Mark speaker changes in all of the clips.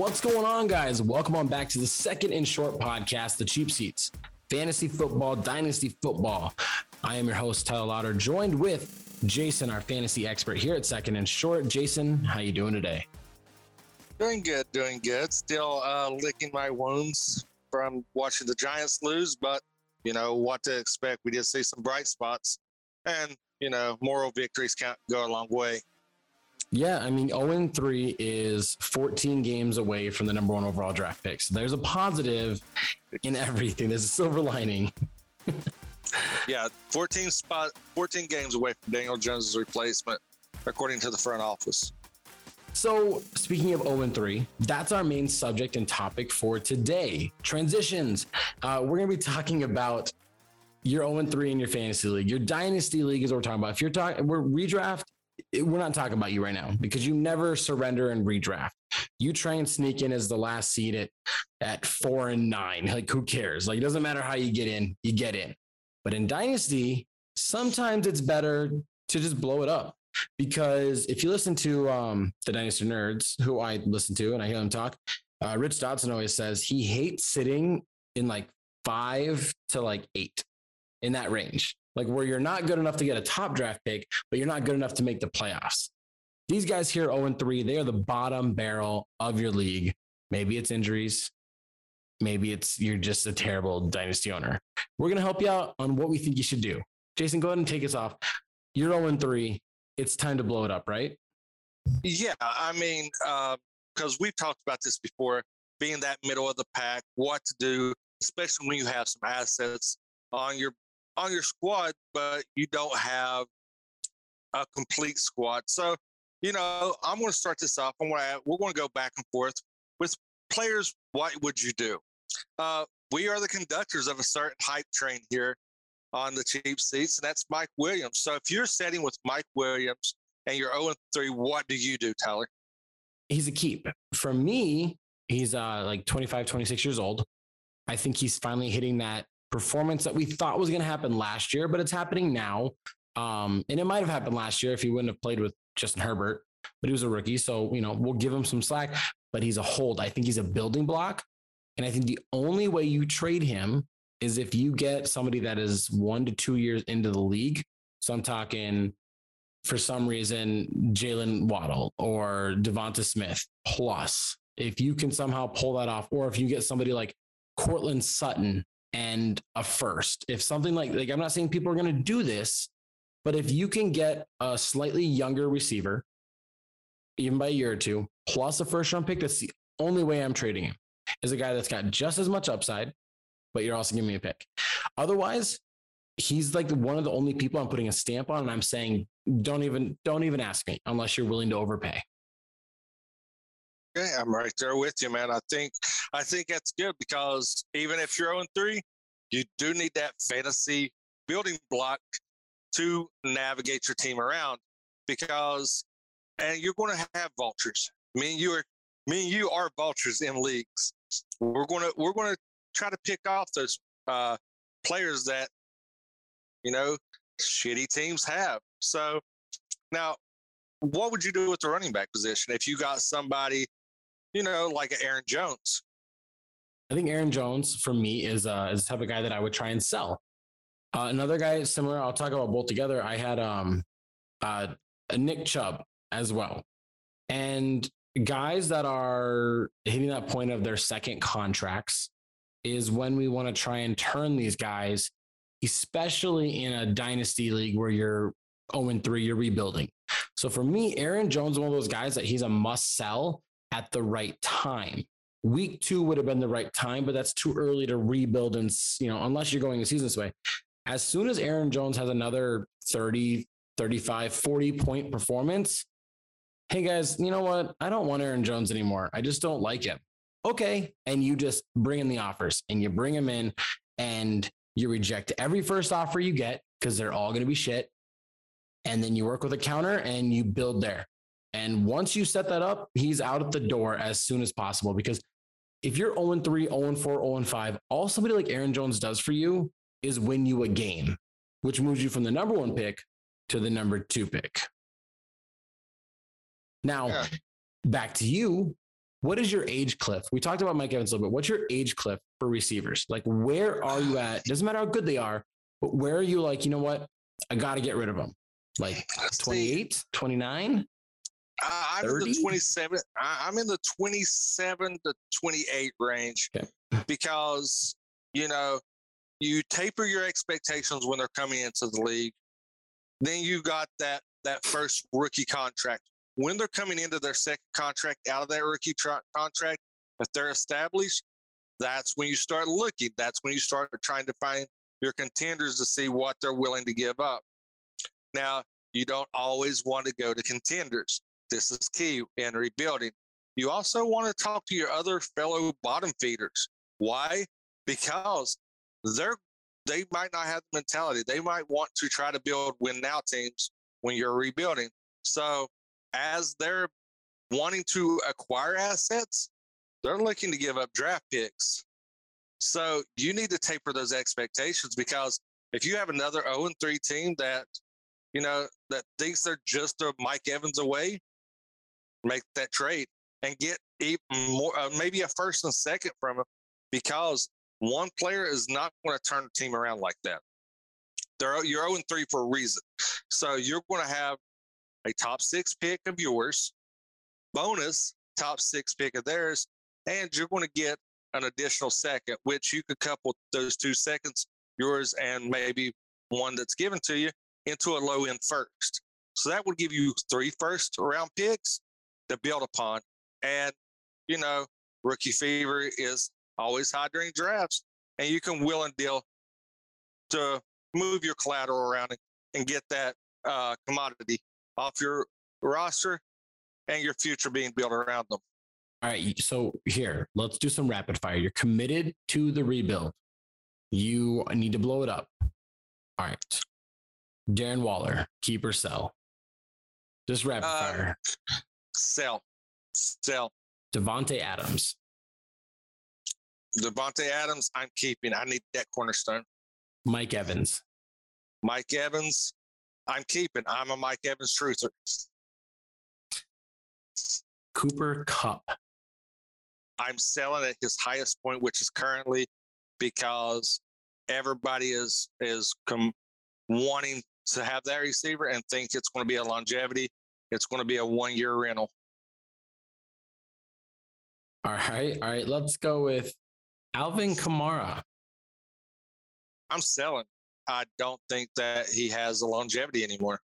Speaker 1: What's going on, guys? Welcome on back to the second and short podcast, The Cheap Seats, Fantasy Football, Dynasty Football. I am your host, Tyler Lauder, joined with Jason, our fantasy expert here at Second and Short. Jason, how you doing today?
Speaker 2: Doing good, doing good. Still uh, licking my wounds from watching the Giants lose, but you know what to expect. We did see some bright spots, and you know moral victories can't go a long way.
Speaker 1: Yeah, I mean, 0 3 is 14 games away from the number one overall draft pick. So there's a positive in everything. There's a silver lining.
Speaker 2: yeah, 14 spot, 14 games away from Daniel Jones's replacement, according to the front office.
Speaker 1: So, speaking of 0 3, that's our main subject and topic for today transitions. Uh, we're going to be talking about your 0 3 in your fantasy league. Your dynasty league is what we're talking about. If you're talking, we're redraft, we're not talking about you right now because you never surrender and redraft. You try and sneak in as the last seed at, at four and nine. Like, who cares? Like, it doesn't matter how you get in, you get in. But in Dynasty, sometimes it's better to just blow it up. Because if you listen to um, the Dynasty Nerds, who I listen to and I hear them talk, uh, Rich Dotson always says he hates sitting in like five to like eight in that range like where you're not good enough to get a top draft pick, but you're not good enough to make the playoffs. These guys here 0 3, they are the bottom barrel of your league. Maybe it's injuries. Maybe it's you're just a terrible dynasty owner. We're going to help you out on what we think you should do. Jason, go ahead and take us off. You're 0 3. It's time to blow it up, right?
Speaker 2: Yeah. I mean, because uh, we've talked about this before, being that middle of the pack, what to do, especially when you have some assets on your on your squad, but you don't have a complete squad. So, you know, I'm going to start this off. I'm going to, we're going to go back and forth with players. What would you do? Uh, we are the conductors of a certain hype train here on the cheap seats, and that's Mike Williams. So if you're sitting with Mike Williams and you're 0 3, what do you do, Tyler?
Speaker 1: He's a keep. For me, he's uh, like 25, 26 years old. I think he's finally hitting that performance that we thought was going to happen last year, but it's happening now. Um, and it might have happened last year if he wouldn't have played with Justin Herbert, but he was a rookie. So, you know, we'll give him some slack, but he's a hold. I think he's a building block. And I think the only way you trade him is if you get somebody that is one to two years into the league. So I'm talking for some reason, Jalen Waddle or Devonta Smith plus. If you can somehow pull that off, or if you get somebody like Courtland Sutton and a first. If something like like I'm not saying people are going to do this, but if you can get a slightly younger receiver, even by a year or two, plus a first round pick, that's the only way I'm trading him. Is a guy that's got just as much upside, but you're also giving me a pick. Otherwise, he's like one of the only people I'm putting a stamp on, and I'm saying don't even don't even ask me unless you're willing to overpay.
Speaker 2: Okay, I'm right there with you, man. I think I think that's good because even if you're 0 3, you do need that fantasy building block to navigate your team around because and you're going to have vultures. Me and you are me and you are vultures in leagues. We're going to we're going to try to pick off those uh, players that you know shitty teams have. So now what would you do with the running back position if you got somebody you know, like Aaron Jones.
Speaker 1: I think Aaron Jones for me is uh, is the type of guy that I would try and sell. Uh, another guy similar, I'll talk about both together. I had um, uh, Nick Chubb as well, and guys that are hitting that point of their second contracts is when we want to try and turn these guys, especially in a dynasty league where you're 0 3, you're rebuilding. So for me, Aaron Jones one of those guys that he's a must sell at the right time. Week two would have been the right time, but that's too early to rebuild and, you know, unless you're going the season this way. As soon as Aaron Jones has another 30, 35, 40 point performance, hey guys, you know what? I don't want Aaron Jones anymore. I just don't like him. Okay. And you just bring in the offers and you bring him in and you reject every first offer you get because they're all going to be shit. And then you work with a counter and you build there. And once you set that up, he's out at the door as soon as possible. Because if you're 0 3, 0 4, 0 5, all somebody like Aaron Jones does for you is win you a game, which moves you from the number one pick to the number two pick. Now, yeah. back to you. what is your age cliff? We talked about Mike Evans a little bit. What's your age cliff for receivers? Like, where are you at? Doesn't matter how good they are, but where are you like, you know what? I got to get rid of them. Like 28, 29?
Speaker 2: I'm 30? in the 27. I'm in the 27 to 28 range okay. because, you know, you taper your expectations when they're coming into the league. Then you got that that first rookie contract. When they're coming into their second contract out of that rookie tra- contract, if they're established, that's when you start looking. That's when you start trying to find your contenders to see what they're willing to give up. Now, you don't always want to go to contenders. This is key in rebuilding. You also want to talk to your other fellow bottom feeders. Why? Because they're they might not have the mentality. They might want to try to build win now teams when you're rebuilding. So as they're wanting to acquire assets, they're looking to give up draft picks. So you need to taper those expectations because if you have another 0 3 team that, you know, that thinks they're just a Mike Evans away, make that trade and get even more, uh, maybe a first and second from him because one player is not going to turn the team around like that. They're, you're 0 3 for a reason. So you're going to have a top six pick of yours, bonus top six pick of theirs, and you're going to get an additional second, which you could couple those two seconds, yours and maybe one that's given to you, into a low end first. So that would give you three first round picks to build upon. And, you know, rookie fever is always high during drafts, and you can will and deal to move your collateral around and get that uh, commodity off your roster and your future being built around them.
Speaker 1: All right. So here, let's do some rapid fire. You're committed to the rebuild. You need to blow it up. All right. Darren Waller, keep or sell? Just rapid uh, fire.
Speaker 2: Sell. Sell.
Speaker 1: Davante Adams.
Speaker 2: Davante Adams, I'm keeping. I need that cornerstone.
Speaker 1: Mike Evans.
Speaker 2: Mike Evans, I'm keeping. I'm a Mike Evans truther.
Speaker 1: Cooper Kupp.
Speaker 2: I'm selling at his highest point, which is currently because everybody is is com- wanting to have that receiver and think it's going to be a longevity. It's going to be a one year rental.
Speaker 1: All right, all right. Let's go with Alvin Kamara.
Speaker 2: I'm selling. I don't think that he has the longevity anymore.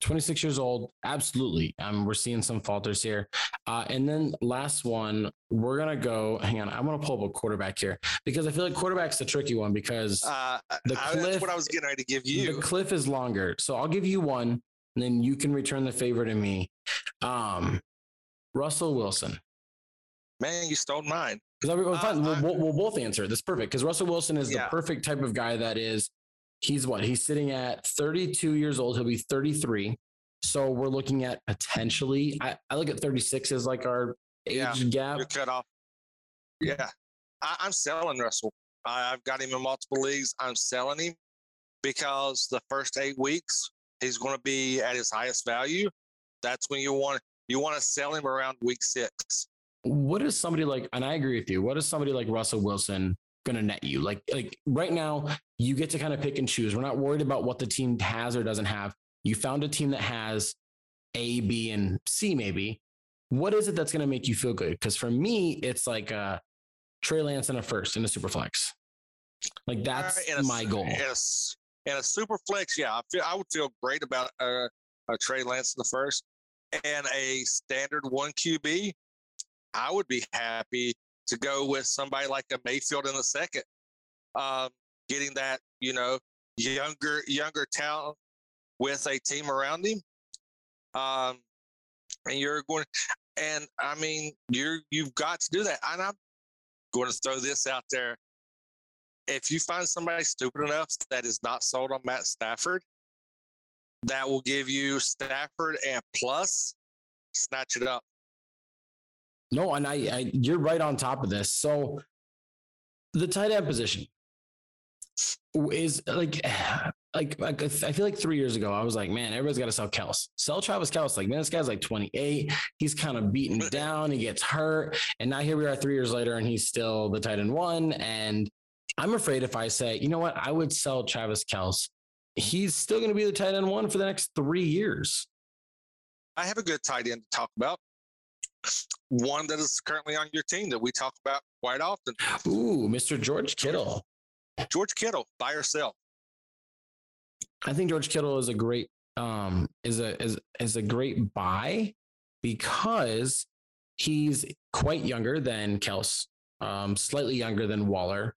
Speaker 1: 26 years old. Absolutely. Um, we're seeing some falters here. Uh, and then last one, we're going to go. Hang on. I'm going to pull up a quarterback here because I feel like quarterback's a tricky one because uh,
Speaker 2: the cliff, that's what I was getting ready to give you.
Speaker 1: The cliff is longer. So I'll give you one then you can return the favor to me. Um, Russell Wilson.
Speaker 2: Man, you stole mine.
Speaker 1: Because uh, we'll, we'll, we'll, both answer. That's perfect. Because Russell Wilson is yeah. the perfect type of guy that is he's what he's sitting at 32 years old. He'll be 33. So we're looking at potentially. I, I look at 36 as like our age yeah, gap.
Speaker 2: Cut off. Yeah, I, am selling Russell. I, have got him in multiple leagues. I'm selling him because the first eight weeks he's going to be at his highest value. That's when you want you want to sell him around week six.
Speaker 1: What is somebody like? And I agree with you. What is somebody like Russell Wilson going to net you? Like like right now, you get to kind of pick and choose. We're not worried about what the team has or doesn't have. You found a team that has A, B, and C, maybe. What is it that's going to make you feel good? Because for me, it's like a Trey Lance and a first and a super flex. Like that's uh, my goal.
Speaker 2: Yes. And a super flex, yeah, I feel I would feel great about a, a Trey Lance in the first and a standard one QB. I would be happy to go with somebody like a Mayfield in the second. Um, getting that, you know, younger younger talent with a team around him. Um, and you're going, and I mean, you're you've got to do that. And I'm going to throw this out there. If you find somebody stupid enough that is not sold on Matt Stafford, that will give you Stafford and plus snatch it up.
Speaker 1: No, and I, I you're right on top of this. So the tight end position, is like like, like I feel like three years ago, I was like, man, everybody's got to sell Kelce. Sell Travis Kelce. Like, man, this guy's like 28. He's kind of beaten down. He gets hurt. And now here we are three years later, and he's still the tight end one. And I'm afraid if I say, you know what, I would sell Travis Kelce. He's still going to be the tight end one for the next three years.
Speaker 2: I have a good tight end to talk about. One that is currently on your team that we talk about quite often.
Speaker 1: Ooh, Mr. George Kittle.
Speaker 2: George Kittle, buy or sell?
Speaker 1: I think George Kittle is a great um is a is is a great buy because he's quite younger than Kelce, um, slightly younger than Waller,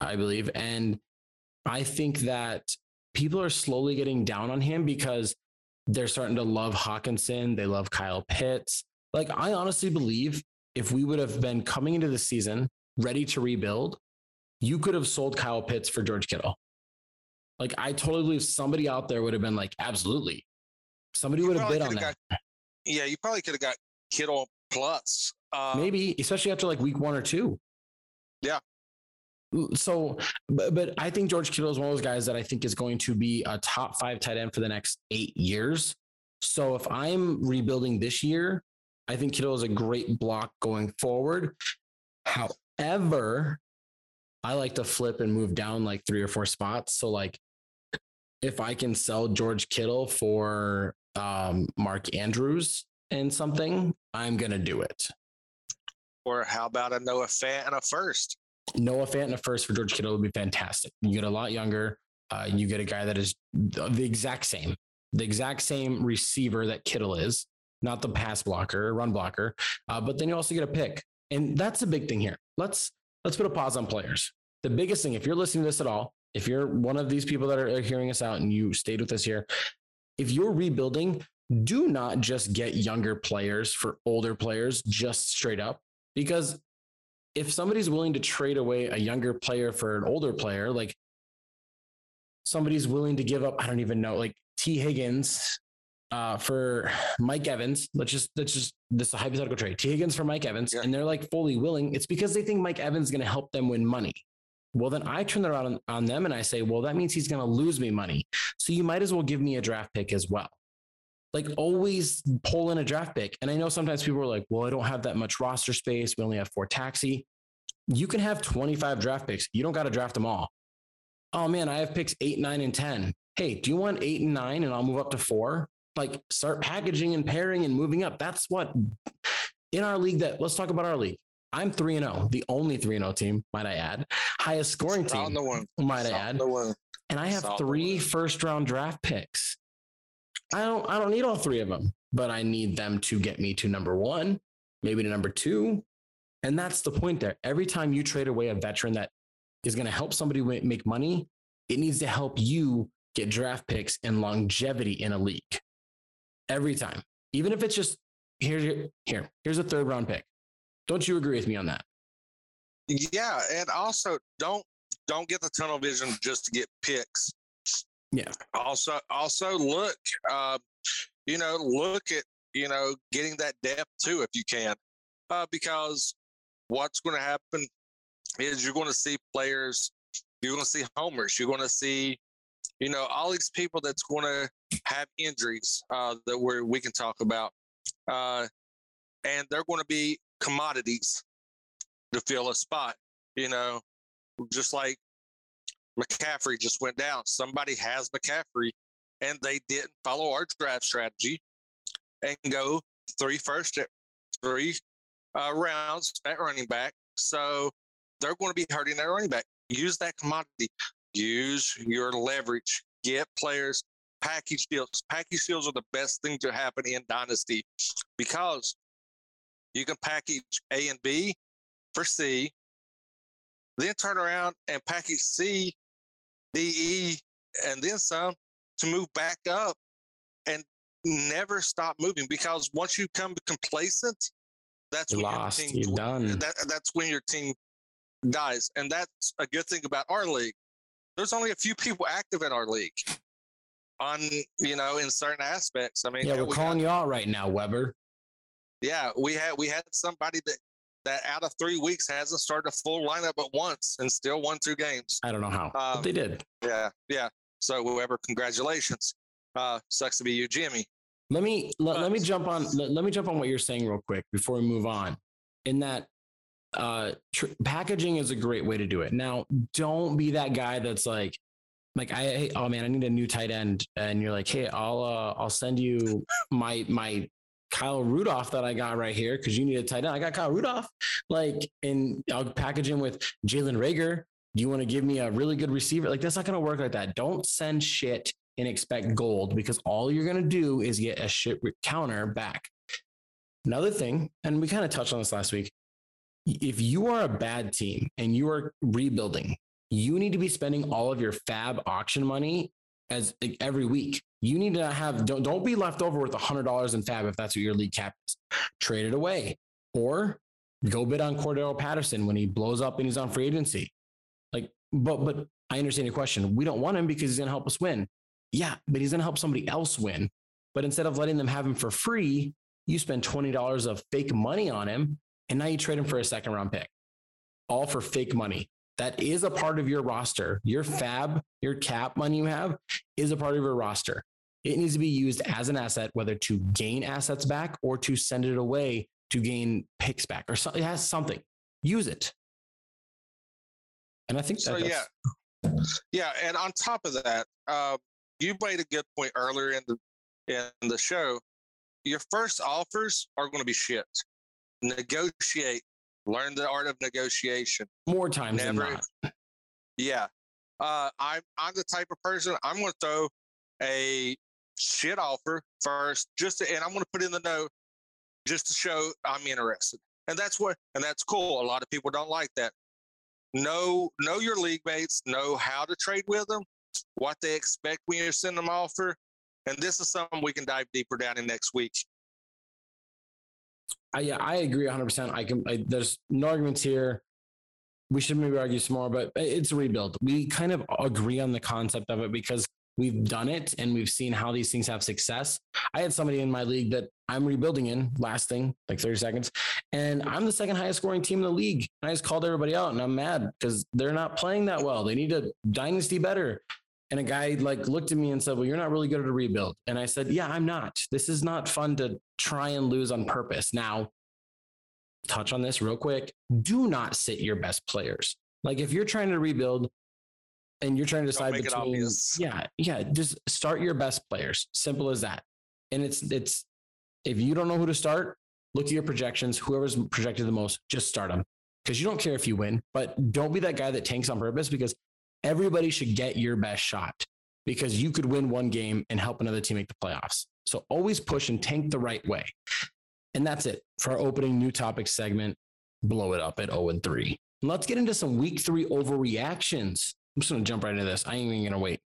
Speaker 1: I believe. And I think that people are slowly getting down on him because they're starting to love Hockenson. They love Kyle Pitts. Like, I honestly believe if we would have been coming into the season ready to rebuild, you could have sold Kyle Pitts for George Kittle. Like, I totally believe somebody out there would have been like, absolutely. Somebody would have bid on that.
Speaker 2: Got, yeah, you probably could have got Kittle plus.
Speaker 1: Uh, Maybe, especially after like week one or two.
Speaker 2: Yeah.
Speaker 1: So, but, but I think George Kittle is one of those guys that I think is going to be a top five tight end for the next eight years. So if I'm rebuilding this year, I think Kittle is a great block going forward. However, I like to flip and move down like three or four spots. So like if I can sell George Kittle for um, Mark Andrews and something, I'm gonna do it.
Speaker 2: Or how about a Noah Fant and a first?
Speaker 1: Noah Fant and a first for George Kittle would be fantastic. You get a lot younger. Uh, you get a guy that is the exact same, the exact same receiver that Kittle is, not the pass blocker, run blocker. Uh, but then you also get a pick, and that's a big thing here. Let's let's put a pause on players. The biggest thing, if you're listening to this at all, if you're one of these people that are hearing us out and you stayed with us here, if you're rebuilding, do not just get younger players for older players just straight up because if somebody's willing to trade away a younger player for an older player like somebody's willing to give up i don't even know like t higgins uh, for mike evans let's just let's just this is a hypothetical trade t higgins for mike evans yeah. and they're like fully willing it's because they think mike evans is going to help them win money well, then I turn around on, on them and I say, well, that means he's going to lose me money. So you might as well give me a draft pick as well. Like always pull in a draft pick. And I know sometimes people are like, well, I don't have that much roster space. We only have four taxi. You can have 25 draft picks. You don't got to draft them all. Oh man, I have picks eight, nine, and 10. Hey, do you want eight and nine and I'll move up to four? Like start packaging and pairing and moving up. That's what in our league that let's talk about our league. I'm 3 and 0, the only 3 and 0 team, might I add. Highest scoring team, the one. might I add. And I have three first round draft picks. I don't I don't need all three of them, but I need them to get me to number 1, maybe to number 2. And that's the point there. Every time you trade away a veteran that is going to help somebody make money, it needs to help you get draft picks and longevity in a league. Every time. Even if it's just here here here's a third round pick don't you agree with me on that?
Speaker 2: Yeah, and also don't don't get the tunnel vision just to get picks.
Speaker 1: Yeah.
Speaker 2: Also, also look, uh, you know, look at you know getting that depth too if you can, uh, because what's going to happen is you're going to see players, you're going to see homers, you're going to see, you know, all these people that's going to have injuries uh, that we we can talk about, uh, and they're going to be commodities to fill a spot. You know, just like McCaffrey just went down. Somebody has McCaffrey and they didn't follow our draft strategy and go three first, three uh, rounds at running back. So they're going to be hurting their running back. Use that commodity. Use your leverage. Get players. Package deals. Package deals are the best thing to happen in Dynasty because you can package A and B for C, then turn around and package C, D, E, and then some to move back up and never stop moving because once you come complacent, that's
Speaker 1: when lost. Your team, You're done.
Speaker 2: That, that's when your team dies, and that's a good thing about our league. There's only a few people active in our league on you know in certain aspects. I mean,
Speaker 1: yeah, we're we calling got, you out right now, Weber
Speaker 2: yeah, we had we had somebody that that out of three weeks hasn't started a full lineup at once and still won two games.
Speaker 1: I don't know how, um, but they did.
Speaker 2: Yeah, yeah. So whoever, congratulations. Uh, sucks to be you, Jimmy.
Speaker 1: Let me let, let me jump on let, let me jump on what you're saying real quick before we move on. In that uh tr- packaging is a great way to do it. Now, don't be that guy that's like like I hey, oh man, I need a new tight end and you're like, "Hey, I'll uh I'll send you my my Kyle Rudolph that I got right here because you need a tight end. I got Kyle Rudolph. Like, and I'll package him with Jalen Reagor. Do you want to give me a really good receiver? Like, that's not going to work like that. Don't send shit and expect gold because all you're going to do is get a shit counter back. Another thing, and we kind of touched on this last week. If you are a bad team and you are rebuilding, you need to be spending all of your fab auction money as like, every week. You need to have don't don't be left over with hundred dollars in fab if that's what your league cap is. Trade it away or go bid on Cordarrelle Patterson when he blows up and he's on free agency. Like, but but I understand your question. We don't want him because he's gonna help us win. Yeah, but he's gonna help somebody else win. But instead of letting them have him for free, you spend twenty dollars of fake money on him, and now you trade him for a second round pick, all for fake money. That is a part of your roster. Your fab, your cap money you have is a part of your roster. It needs to be used as an asset, whether to gain assets back or to send it away to gain picks back or something. It has something. Use it. And I think
Speaker 2: So
Speaker 1: that
Speaker 2: yeah, yeah, and on top of that, uh, you made a good point earlier in the in the show. Your first offers are going to be shit. Negotiate. Learn the art of negotiation.
Speaker 1: more times than
Speaker 2: Never-
Speaker 1: not.
Speaker 2: Yeah. Uh, I'm I'm the type of person I'm going to throw a shit offer first, just to, and I'm going to put in the note just to show I'm interested. And that's what and that's cool. A lot of people don't like that. Know know your league mates, know how to trade with them, what they expect when you send them offer. And this is something we can dive deeper down in next week.
Speaker 1: I, yeah, I agree 100%. I can, I, there's no arguments here. We should maybe argue some more, but eh, it's a rebuild. We kind of agree on the concept of it because we've done it and we've seen how these things have success. I had somebody in my league that I'm rebuilding in, last thing, like 30 seconds, and I'm the second highest scoring team in the league. I just called everybody out and I'm mad because they're not playing that well. They need a dynasty better. And a guy like looked at me and said, Well, you're not really good at a rebuild. And I said, Yeah, I'm not. This is not fun to try and lose on purpose. Now, touch on this real quick. Do not sit your best players. Like if you're trying to rebuild and you're trying to decide between, yeah, yeah, just start your best players. Simple as that. And it's it's if you don't know who to start, look at your projections. Whoever's projected the most, just start them because you don't care if you win. But don't be that guy that tanks on purpose because everybody should get your best shot because you could win one game and help another team make the playoffs. So always push and tank the right way. And that's it for our opening new topic segment. Blow it up at 0 and 3. Let's get into some week three overreactions. I'm just going to jump right into this. I ain't even going to wait.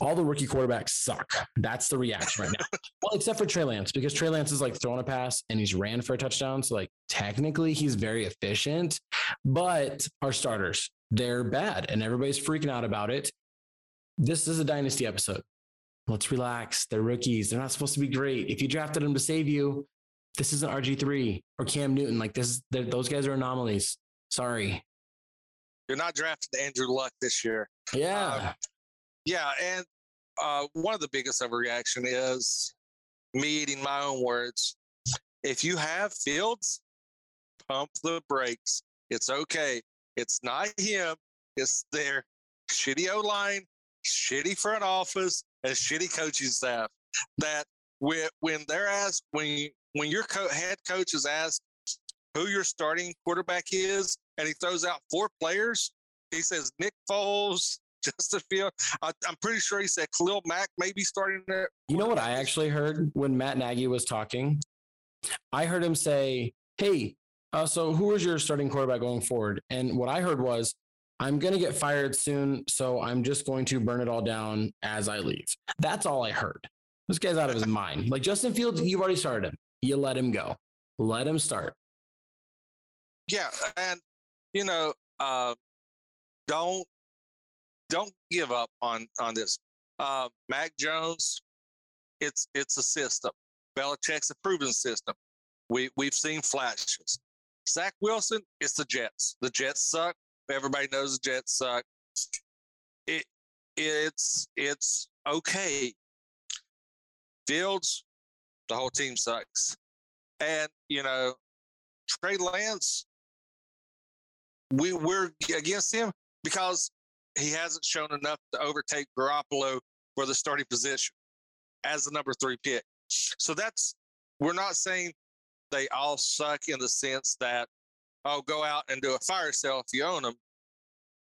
Speaker 1: All the rookie quarterbacks suck. That's the reaction right now. well, except for Trey Lance, because Trey Lance is like throwing a pass and he's ran for a touchdown. So, like, technically, he's very efficient. But our starters, they're bad and everybody's freaking out about it. This is a dynasty episode. Let's relax. They're rookies. They're not supposed to be great. If you drafted them to save you, this isn't RG3 or Cam Newton. Like this, those guys are anomalies. Sorry.
Speaker 2: You're not drafting Andrew Luck this year.
Speaker 1: Yeah.
Speaker 2: Yeah, and uh, one of the biggest overreaction is me eating my own words. If you have Fields, pump the brakes. It's okay. It's not him. It's their shitty O line, shitty front office, and shitty coaching staff. That when when they're asked when you, when your co- head coach is asked who your starting quarterback is, and he throws out four players, he says Nick Foles, Justin Field. I, I'm pretty sure he said Khalil Mack maybe starting there.
Speaker 1: You know what I actually heard when Matt Nagy was talking? I heard him say, Hey, uh, so who is your starting quarterback going forward? And what I heard was, I'm going to get fired soon. So I'm just going to burn it all down as I leave. That's all I heard. This guy's out of his mind. Like Justin Fields, you've already started him. You let him go. Let him start.
Speaker 2: Yeah, and you know, uh, don't don't give up on on this. Uh, Mac Jones, it's it's a system. Belichick's a proven system. We we've seen flashes. Zach Wilson, it's the Jets. The Jets suck. Everybody knows the Jets suck. It it's it's okay. Fields, the whole team sucks. And, you know, Trey Lance, we, we're against him because he hasn't shown enough to overtake Garoppolo for the starting position as the number three pick. So that's, we're not saying they all suck in the sense that, oh, go out and do a fire sale if you own them.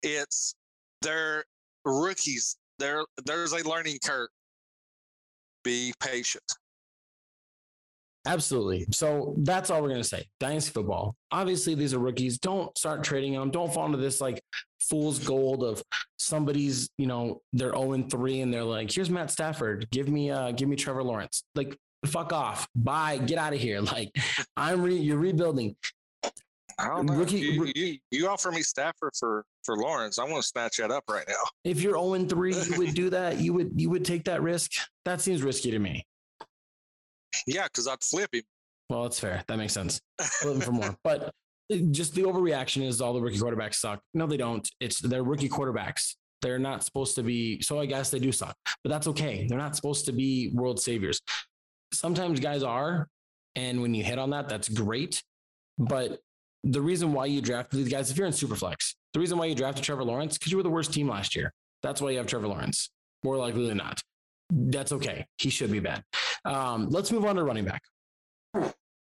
Speaker 2: It's they're rookies. There, there's a learning curve. Be patient.
Speaker 1: Absolutely. So that's all we're going to say. Dynasty football. Obviously, these are rookies. Don't start trading them. Don't fall into this like fool's gold of somebody's, you know, they're 0 3 and they're like, here's Matt Stafford. Give me uh give me Trevor Lawrence. Like, fuck off. Bye. Get out of here. Like, I'm re- you're rebuilding.
Speaker 2: I don't know. Rookie, you, you, you offer me Stafford for for Lawrence. I want to snatch that up right now.
Speaker 1: If you're 0 3, you would do that. You would you would take that risk. That seems risky to me.
Speaker 2: Yeah, because I'd flip him.
Speaker 1: Well, that's fair. That makes sense. Flip for more. But eh, just the overreaction is all the rookie quarterbacks suck. No, they don't. It's they're rookie quarterbacks. They're not supposed to be. So I guess they do suck, but that's okay. They're not supposed to be world saviors. Sometimes guys are, and when you hit on that, that's great. But the reason why you drafted these guys, if you're in Superflex, the reason why you drafted Trevor Lawrence because you were the worst team last year. That's why you have Trevor Lawrence. More likely than not. That's okay. He should be bad. Um, let's move on to running back.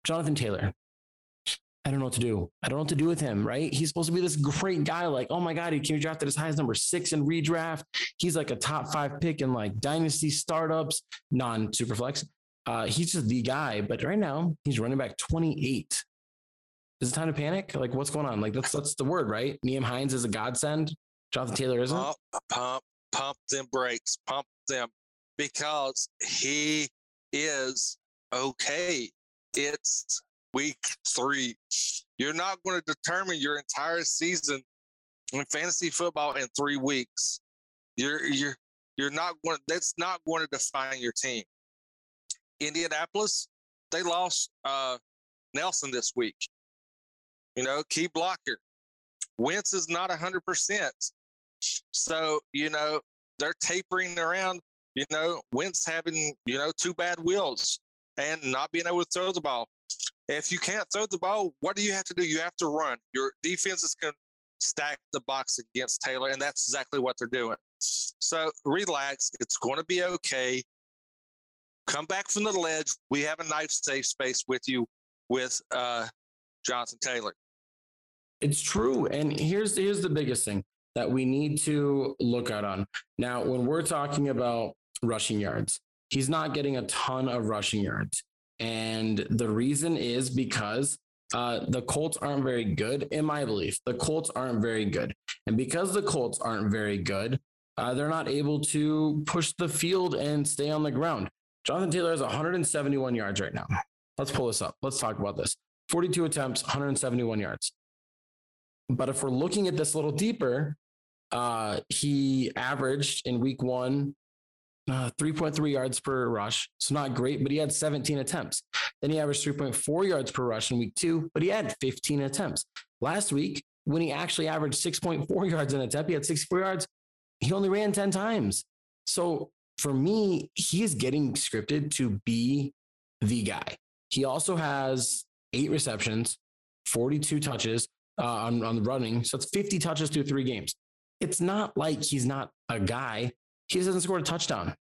Speaker 1: Jonathan Taylor. I don't know what to do. I don't know what to do with him, right? He's supposed to be this great guy. Like, oh my God, he came drafted as high as number six in redraft. He's like a top five pick in like dynasty startups, non superflex. Uh, he's just the guy. But right now, he's running back 28. Is it time to panic? Like, what's going on? Like, that's that's the word, right? Nyheim Hines is a godsend. Jonathan Taylor isn't.
Speaker 2: Pump, pump, pump them brakes, pump them, because he is okay. It's week three. You're not going to determine your entire season in fantasy football in three weeks. You're you're you're not going. That's not going to define your team. Indianapolis, they lost uh, Nelson this week. You know, key blocker. Wentz is not hundred percent. So you know they're tapering around you know, Wentz having, you know, two bad wheels and not being able to throw the ball. If you can't throw the ball, what do you have to do? You have to run. Your defense is going to stack the box against Taylor, and that's exactly what they're doing. So relax. It's going to be okay. Come back from the ledge. We have a knife safe space with you with uh, Jonathan Taylor.
Speaker 1: It's true. And here's here's the biggest thing that we need to look out on. Now, when we're talking about rushing yards. He's not getting a ton of rushing yards. And the reason is because uh, the Colts aren't very good, in my belief. The Colts aren't very good. And because the Colts aren't very good, uh, they're not able to push the field and stay on the ground. Jonathan Taylor has 171 yards right now. Let's pull this up. Let's talk about this. 42 attempts, 171 yards. But if we're looking at this a little deeper, uh, he averaged in week one uh, 3.3 yards per rush. So not great, but he had 17 attempts. Then he averaged 3.4 yards per rush in week two, but he had 15 attempts. Last week, when he actually averaged 6.4 yards an attempt, he had 64 yards. He only ran 10 times. So for me, he is getting scripted to be the guy. He also has eight receptions, 42 touches uh, on, on the running. So it's 50 touches through three games. It's not like he's not a guy he hasn't scored a touchdown.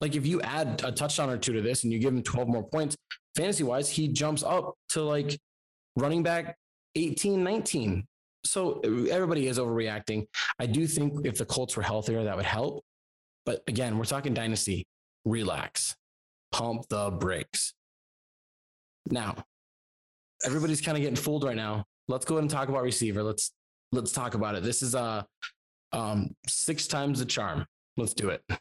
Speaker 1: Like if you add a touchdown or two to this and you give him 12 more points, fantasy wise, he jumps up to like running back 18, 19. So everybody is overreacting. I do think if the Colts were healthier, that would help. But again, we're talking dynasty. Relax, pump the brakes. Now, everybody's kind of getting fooled right now. Let's go ahead and talk about receiver. Let's let's talk about it. This is uh um six times the charm. Let's do it.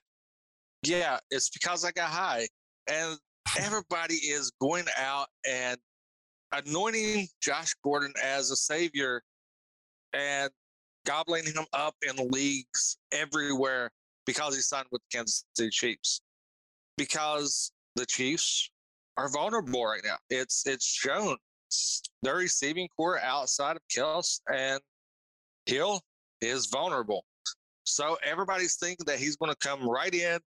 Speaker 2: Yeah, it's because I got high. And everybody is going out and anointing Josh Gordon as a savior and gobbling him up in leagues everywhere because he signed with the Kansas City Chiefs. Because the Chiefs are vulnerable right now. It's it's shown. Their receiving corps outside of Kelce and Hill is vulnerable. So everybody's thinking that he's going to come right in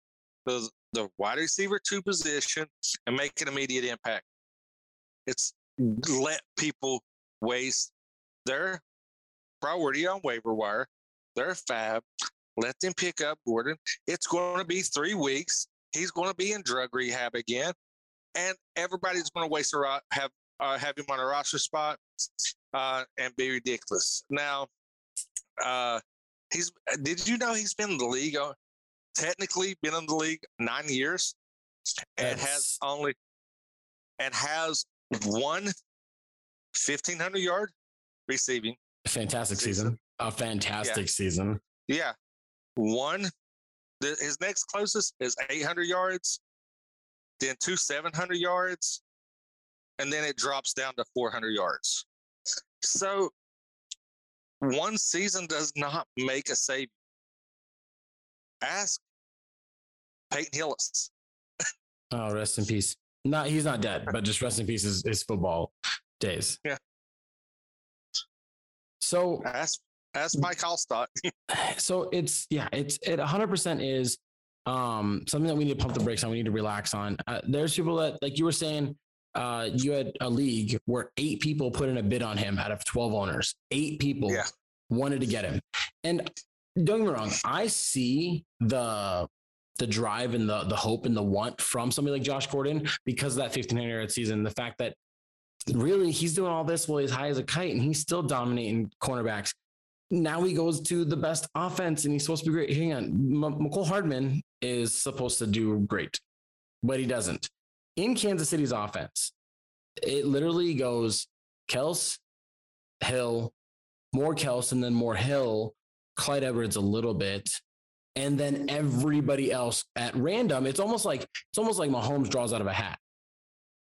Speaker 2: the, the wide receiver two position and make an immediate impact. It's let people waste their priority on waiver wire, their fab. Let them pick up Gordon. It's going to be three weeks. He's going to be in drug rehab again, and everybody's going to waste a have uh, have him on a roster spot uh, and be ridiculous. Now, uh, he's did you know he's been in the league? Uh, technically, been in the league nine years, and has only and has one 1500 yard receiving.
Speaker 1: Fantastic season. season. A fantastic yeah. season.
Speaker 2: Yeah. One, the, his next closest is 800 yards, then two 700 yards, and then it drops down to 400 yards. So one season does not make a save. Ask Peyton Hillis.
Speaker 1: oh, rest in peace. Not he's not dead, but just rest in peace is his football days.
Speaker 2: Yeah.
Speaker 1: So
Speaker 2: ask ask Mike Alstott.
Speaker 1: so it's yeah, it's it 100 percent is um something that we need to pump the brakes on. We need to relax on. Uh, there's people that like you were saying. Uh, you had a league where eight people put in a bid on him out of 12 owners. Eight people yeah. wanted to get him. And don't get me wrong, I see the the drive and the the hope and the want from somebody like Josh Gordon because of that 1500 yard season. The fact that really he's doing all this while he's high as a kite and he's still dominating cornerbacks. Now he goes to the best offense and he's supposed to be great. Hang on, M- Mecole Hardman is supposed to do great, but he doesn't. In Kansas City's offense, it literally goes Kelce, Hill, more Kelce, and then more Hill, Clyde Edwards a little bit, and then everybody else at random. It's almost like it's almost like Mahomes draws out of a hat.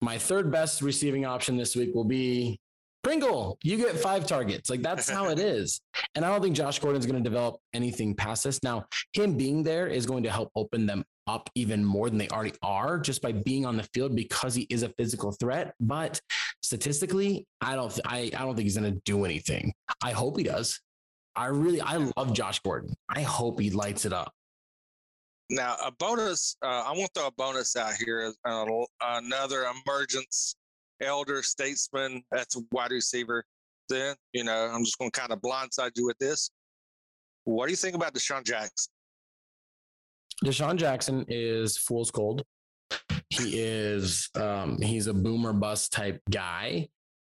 Speaker 1: My third best receiving option this week will be Pringle. You get five targets. Like that's how it is. And I don't think Josh Gordon's going to develop anything past this. Now, him being there is going to help open them up even more than they already are just by being on the field because he is a physical threat. But statistically, I don't th- I, I don't think he's going to do anything. I hope he does. I really I love Josh Gordon. I hope he lights it up.
Speaker 2: Now, a bonus, uh, I want to throw a bonus out here. Uh, another emergence elder statesman that's a wide receiver. Then, you know, I'm just going to kind of blindside you with this. What do you think about DeSean Jackson?
Speaker 1: DeSean Jackson is fool's gold. He is, um, he's a boomer bust type guy.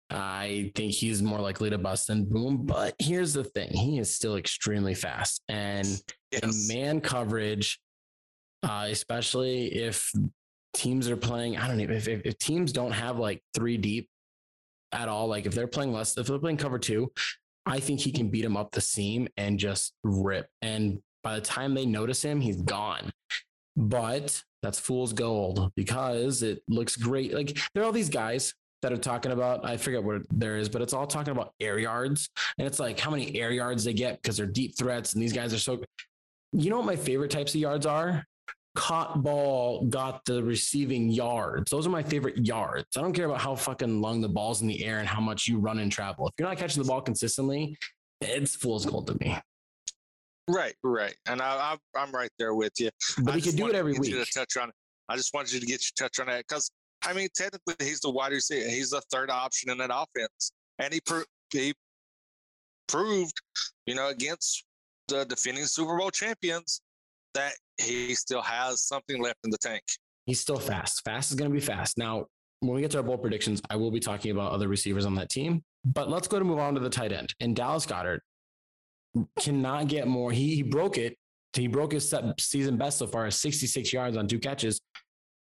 Speaker 1: I think he's more likely to bust than boom. But here's the thing he is still extremely fast. And yes. in man coverage, uh, especially if teams are playing. I don't know if, if, if teams don't have like three deep at all. Like if they're playing less, if they're playing cover two, I think he can beat him up the seam and just rip. And by the time they notice him, he's gone. But that's fool's gold because it looks great. Like there are all these guys that are talking about, I forget what there is, but it's all talking about air yards. And it's like how many air yards they get because they're deep threats. And these guys are so, you know what my favorite types of yards are? caught ball got the receiving yards. Those are my favorite yards. I don't care about how fucking long the ball's in the air and how much you run and travel. If you're not catching the ball consistently, it's fool's gold to me.
Speaker 2: Right, right, and I, I am right there with you.
Speaker 1: But I he could do it every week.
Speaker 2: to touch on. I just wanted you to get your touch on that because I mean, technically, he's the wide receiver. He's the third option in that offense, and he pro- he proved, you know, against the defending Super Bowl champions that he still has something left in the tank.
Speaker 1: He's still fast. Fast is going to be fast. Now, when we get to our bold predictions, I will be talking about other receivers on that team. But let's go to move on to the tight end. And Dallas Goedert cannot get more. He, he broke it. He broke his season best so far, 66 yards on two catches.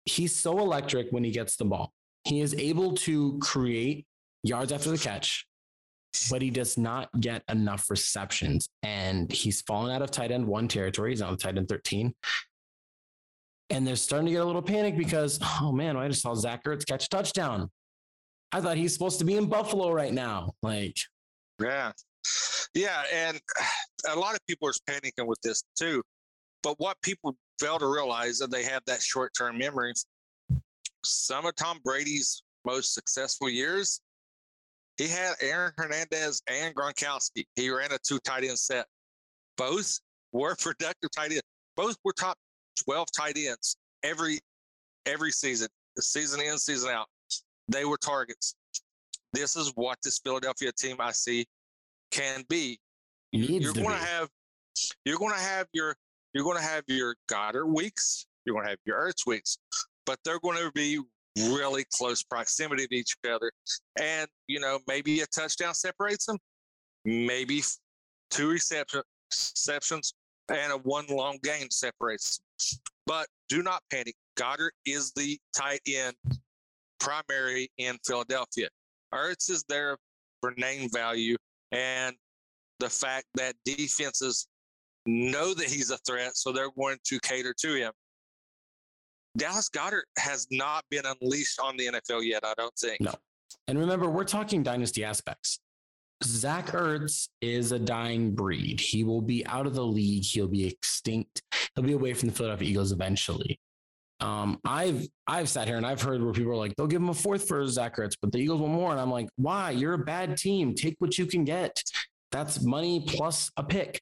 Speaker 1: He's so electric when he gets the ball. He is able to create yards after the catch, but he does not get enough receptions. And he's fallen out of tight end one territory. He's on tight end 13. And they're starting to get a little panic because, oh man, I just saw Zach Ertz catch a touchdown. I thought he's supposed to be in Buffalo right now. Like,
Speaker 2: yeah. Yeah. And a lot of people are panicking with this too. But what people fail to realize that they have that short term memory. Some of Tom Brady's most successful years he had Aaron Hernandez and Gronkowski. He ran a two tight end set. Both were productive tight ends. Both were top 12 tight ends every every season, season in, season out. They were targets. This is what this Philadelphia team I see can be. You're going to have you're going to have your you're going to have your Goedert weeks. You're going to have your Ertz weeks, but they're going to be really close proximity to each other. And you know, maybe a touchdown separates them. Maybe two reception, receptions and a one long gain separates them. But do not panic. Goedert is the tight end primary in Philadelphia. Ertz is there for name value and the fact that defenses know that he's a threat, so they're going to cater to him. Dallas Goedert has not been unleashed on the NFL yet, I don't think.
Speaker 1: No. And remember, we're talking dynasty aspects. Zach Ertz is a dying breed. He will be out of the league. He'll be extinct. He'll be away from the Philadelphia Eagles eventually. Um, I've I've sat here and I've heard where people are like, they'll give him a fourth for Zach Ertz, but the Eagles want more. And I'm like, why? You're a bad team. Take what you can get. That's money plus a pick.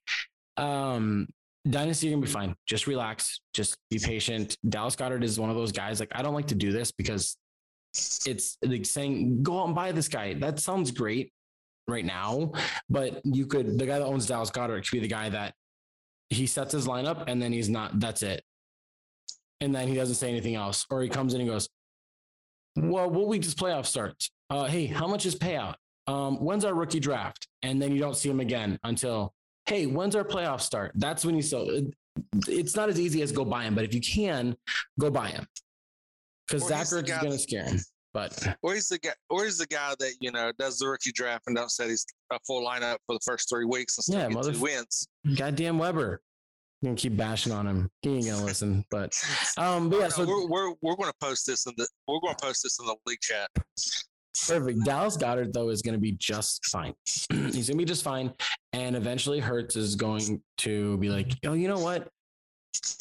Speaker 1: Um, Dynasty, you're gonna be fine. Just relax. Just be patient. Dallas Goedert is one of those guys. Like, I don't like to do this because it's like saying, go out and buy this guy. That sounds great right now, but you could the guy that owns Dallas Goedert could be the guy that he sets his lineup and then he's not, that's it. And then he doesn't say anything else. Or he comes in and goes, Well, what week does playoff start? Uh, hey, how much is payout? Um, when's our rookie draft? And then you don't see him again until, hey, when's our playoff start? That's when you so it's not as easy as go buy him, but if you can, go buy him. Because Zach
Speaker 2: he's the
Speaker 1: Ertz is gonna scare him. But
Speaker 2: Or he's the guy, or he's the guy that you know does the rookie draft and don't set his a full lineup for the first three weeks and
Speaker 1: Yeah,
Speaker 2: two wins.
Speaker 1: goddamn Weber. Gonna keep bashing on him. He ain't gonna listen. But um, but yeah,
Speaker 2: No,
Speaker 1: so
Speaker 2: we're we're, we're going to post this in the we're going to post this in the league chat.
Speaker 1: perfect. Dallas Goedert though is gonna be just fine. He's gonna be just fine. And eventually Hurts is going to be like, oh, you know what?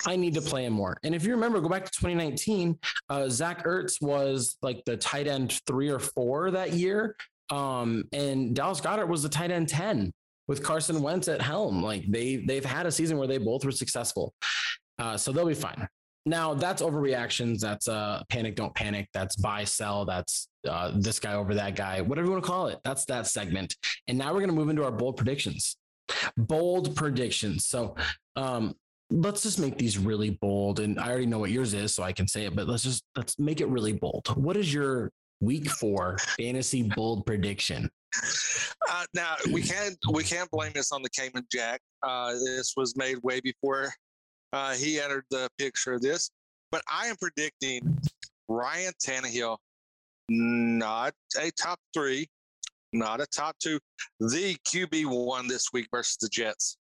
Speaker 1: I need to play him more. And if you remember, go back to 2019, uh, Zach Ertz was like the tight end three or four that year. Um, and Dallas Goedert was the tight end 10 with Carson Wentz at helm. Like they they've had a season where they both were successful. Uh, so they'll be fine. Now that's overreactions. That's uh panic, don't panic. That's buy, sell. That's uh, this guy over that guy, whatever you want to call it. That's that segment. And now we're going to move into our bold predictions. Bold predictions. So um, let's just make these really bold. And I already know what yours is, so I can say it. But let's just let's make it really bold. What is your week four fantasy bold prediction?
Speaker 2: Uh, now we can't we can't blame this on the Cayman Jack. Uh, this was made way before uh, he entered the picture of this. But I am predicting Ryan Tannehill, not a top three, not a top two, the QB one this week versus the Jets.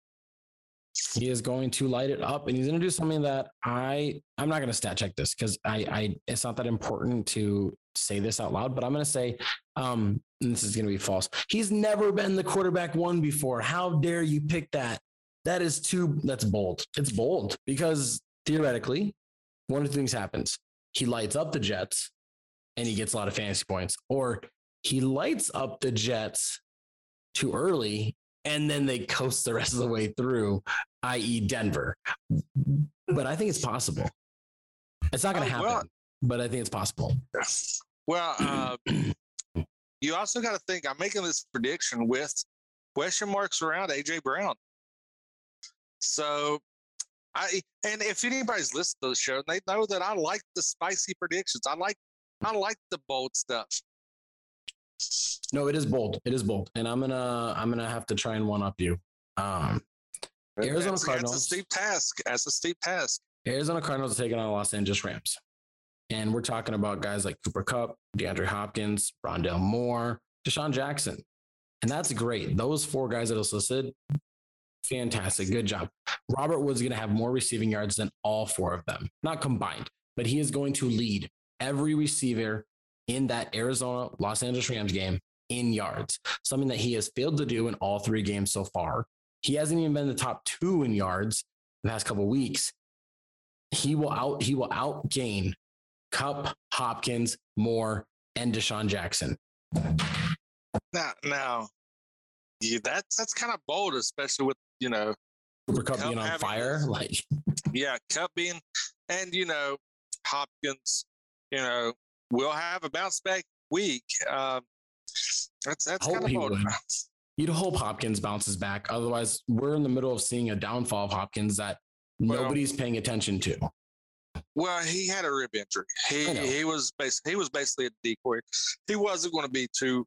Speaker 1: He is going to light it up, and he's going to do something that I I'm not going to stat check this because I I it's not that important to say this out loud, but I'm going to say um this is going to be false. He's never been the quarterback one before. How dare you pick that? That is too that's bold. It's bold because theoretically, one of two things happens. He lights up the Jets, and he gets a lot of fantasy points, or he lights up the Jets too early and then they coast the rest of the way through, i.e., Denver. But I think it's possible. It's not going to
Speaker 2: Oh,
Speaker 1: happen,
Speaker 2: well-
Speaker 1: but I think it's possible.
Speaker 2: Well, uh, you also got to think I'm making this prediction with question marks around AJ Brown. So I and if anybody's listened to the show, they know that I like the spicy predictions. I like I like the bold stuff.
Speaker 1: No, it is bold. It is bold, and I'm gonna I'm gonna have to try and one up you. Um, Arizona
Speaker 2: that's,
Speaker 1: Cardinals.
Speaker 2: That's a steep task. That's a steep task.
Speaker 1: Arizona Cardinals are taking on Los Angeles Rams. And we're talking about guys like Cooper Kupp, DeAndre Hopkins, Rondale Moore, DeSean Jackson. And that's great. Those four guys that are listed, fantastic. Good job. Robert Woods is going to have more receiving yards than all four of them, not combined, but he is going to lead every receiver in that Arizona Los Angeles Rams game in yards, something that he has failed to do in all three games so far. He hasn't even been the top two in yards the past couple weeks he will out he will outgain Kupp, Hopkins, Moore, and DeSean Jackson.
Speaker 2: Now, now, yeah, that's that's kind of bold, especially with you know
Speaker 1: Cooper Kupp being on fire, like
Speaker 2: yeah, Kupp being, and you know, Hopkins, you know, will have a bounce back week. Um, that's that's kind of
Speaker 1: would. You'd hope Hopkins bounces back. Otherwise, we're in the middle of seeing a downfall of Hopkins that well, nobody's paying attention to.
Speaker 2: Well, he had a rib injury. He he was basically he was basically a decoy. He wasn't going to be too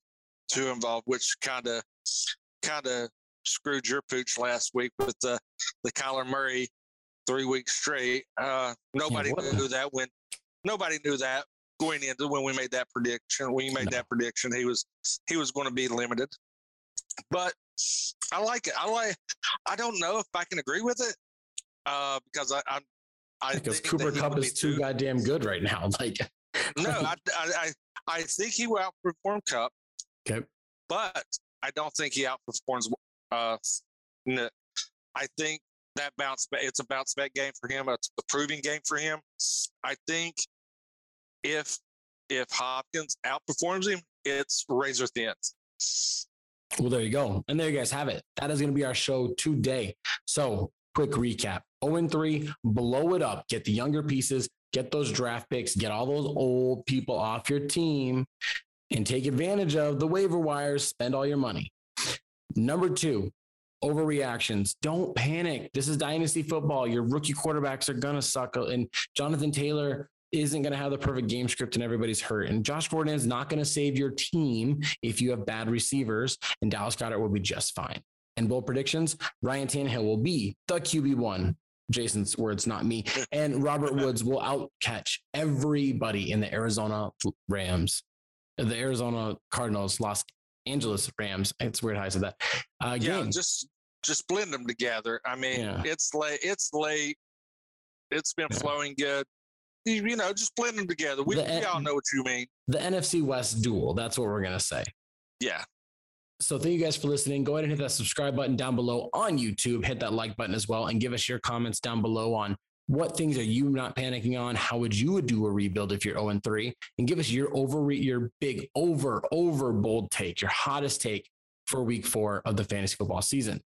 Speaker 2: too involved, which kind of kind of screwed your pooch last week with the the Kyler Murray three weeks straight. Uh, nobody yeah, knew that when nobody knew that going into when we made that prediction. When you made no. that prediction, he was he was going to be limited. But I like it. I like. I don't know if I can agree with it uh, because I, I, I
Speaker 1: because Cooper Kupp is too, goddamn good right now. Like,
Speaker 2: no, I, I, I think he will outperform Kupp.
Speaker 1: Okay,
Speaker 2: but I don't think he outperforms. Uh, I think that bounce back. It's a bounce back game for him. It's a proving game for him. I think if if Hopkins outperforms him, it's razor thin.
Speaker 1: Well, there you go. And there you guys have it. That is going to be our show today. So, quick recap 0 3, blow it up, get the younger pieces, get those draft picks, get all those old people off your team, and take advantage of the waiver wires. Spend all your money. Number two, overreactions. Don't panic. This is dynasty football. Your rookie quarterbacks are going to suck. And Jonathan Taylor isn't going to have the perfect game script and everybody's hurt. And Josh Gordon is not going to save your team if you have bad receivers, and Dallas Goedert will be just fine. And bold predictions Ryan Tannehill will be the QB1. Jason's words, not me. And Robert Woods will outcatch everybody in the Arizona Rams, the Arizona Cardinals, Los Angeles Rams. It's weird how I said that.
Speaker 2: Uh, yeah, game. just just blend them together. I mean, yeah. it's late. It's late. It's been yeah. flowing good you know, just blend them together. We, the, we all know what you mean.
Speaker 1: The NFC West duel. That's what we're gonna say.
Speaker 2: Yeah.
Speaker 1: So thank you guys for listening. Go ahead and hit that subscribe button down below on YouTube. Hit that like button as well, and give us your comments down below on what things are you not panicking on? How would you do a rebuild if you're 0 3? And give us your over your big over over bold take, your hottest take for week four of the fantasy football season.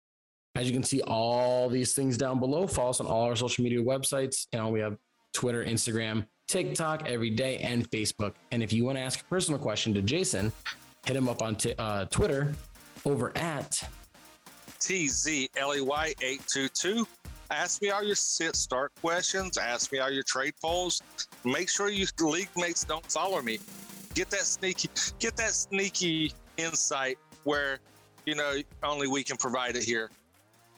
Speaker 1: As you can see, all these things down below. Follow us on all our social media websites. You know, we have Twitter, Instagram, TikTok every day, and Facebook. And if you want to ask a personal question to Jason, hit him up on t- uh, Twitter over at
Speaker 2: TZLEY822. Ask me all your sit start questions. Ask me all your trade polls. Make sure your league mates don't follow me. Get that sneaky, get that sneaky insight where you know only we can provide it here.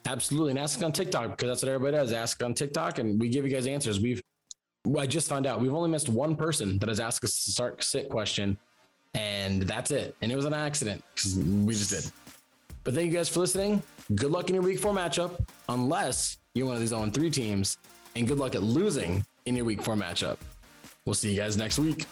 Speaker 1: Absolutely, and ask on TikTok because that's what everybody does. Ask on TikTok, and we give you guys answers. We've I just found out we've only missed one person that has asked a start sit question, and that's it. And it was an accident because we just did. But thank you guys for listening. Good luck in your week four matchup, unless you're one of these 0 3 teams, and good luck at losing in your week four matchup. We'll see you guys next week.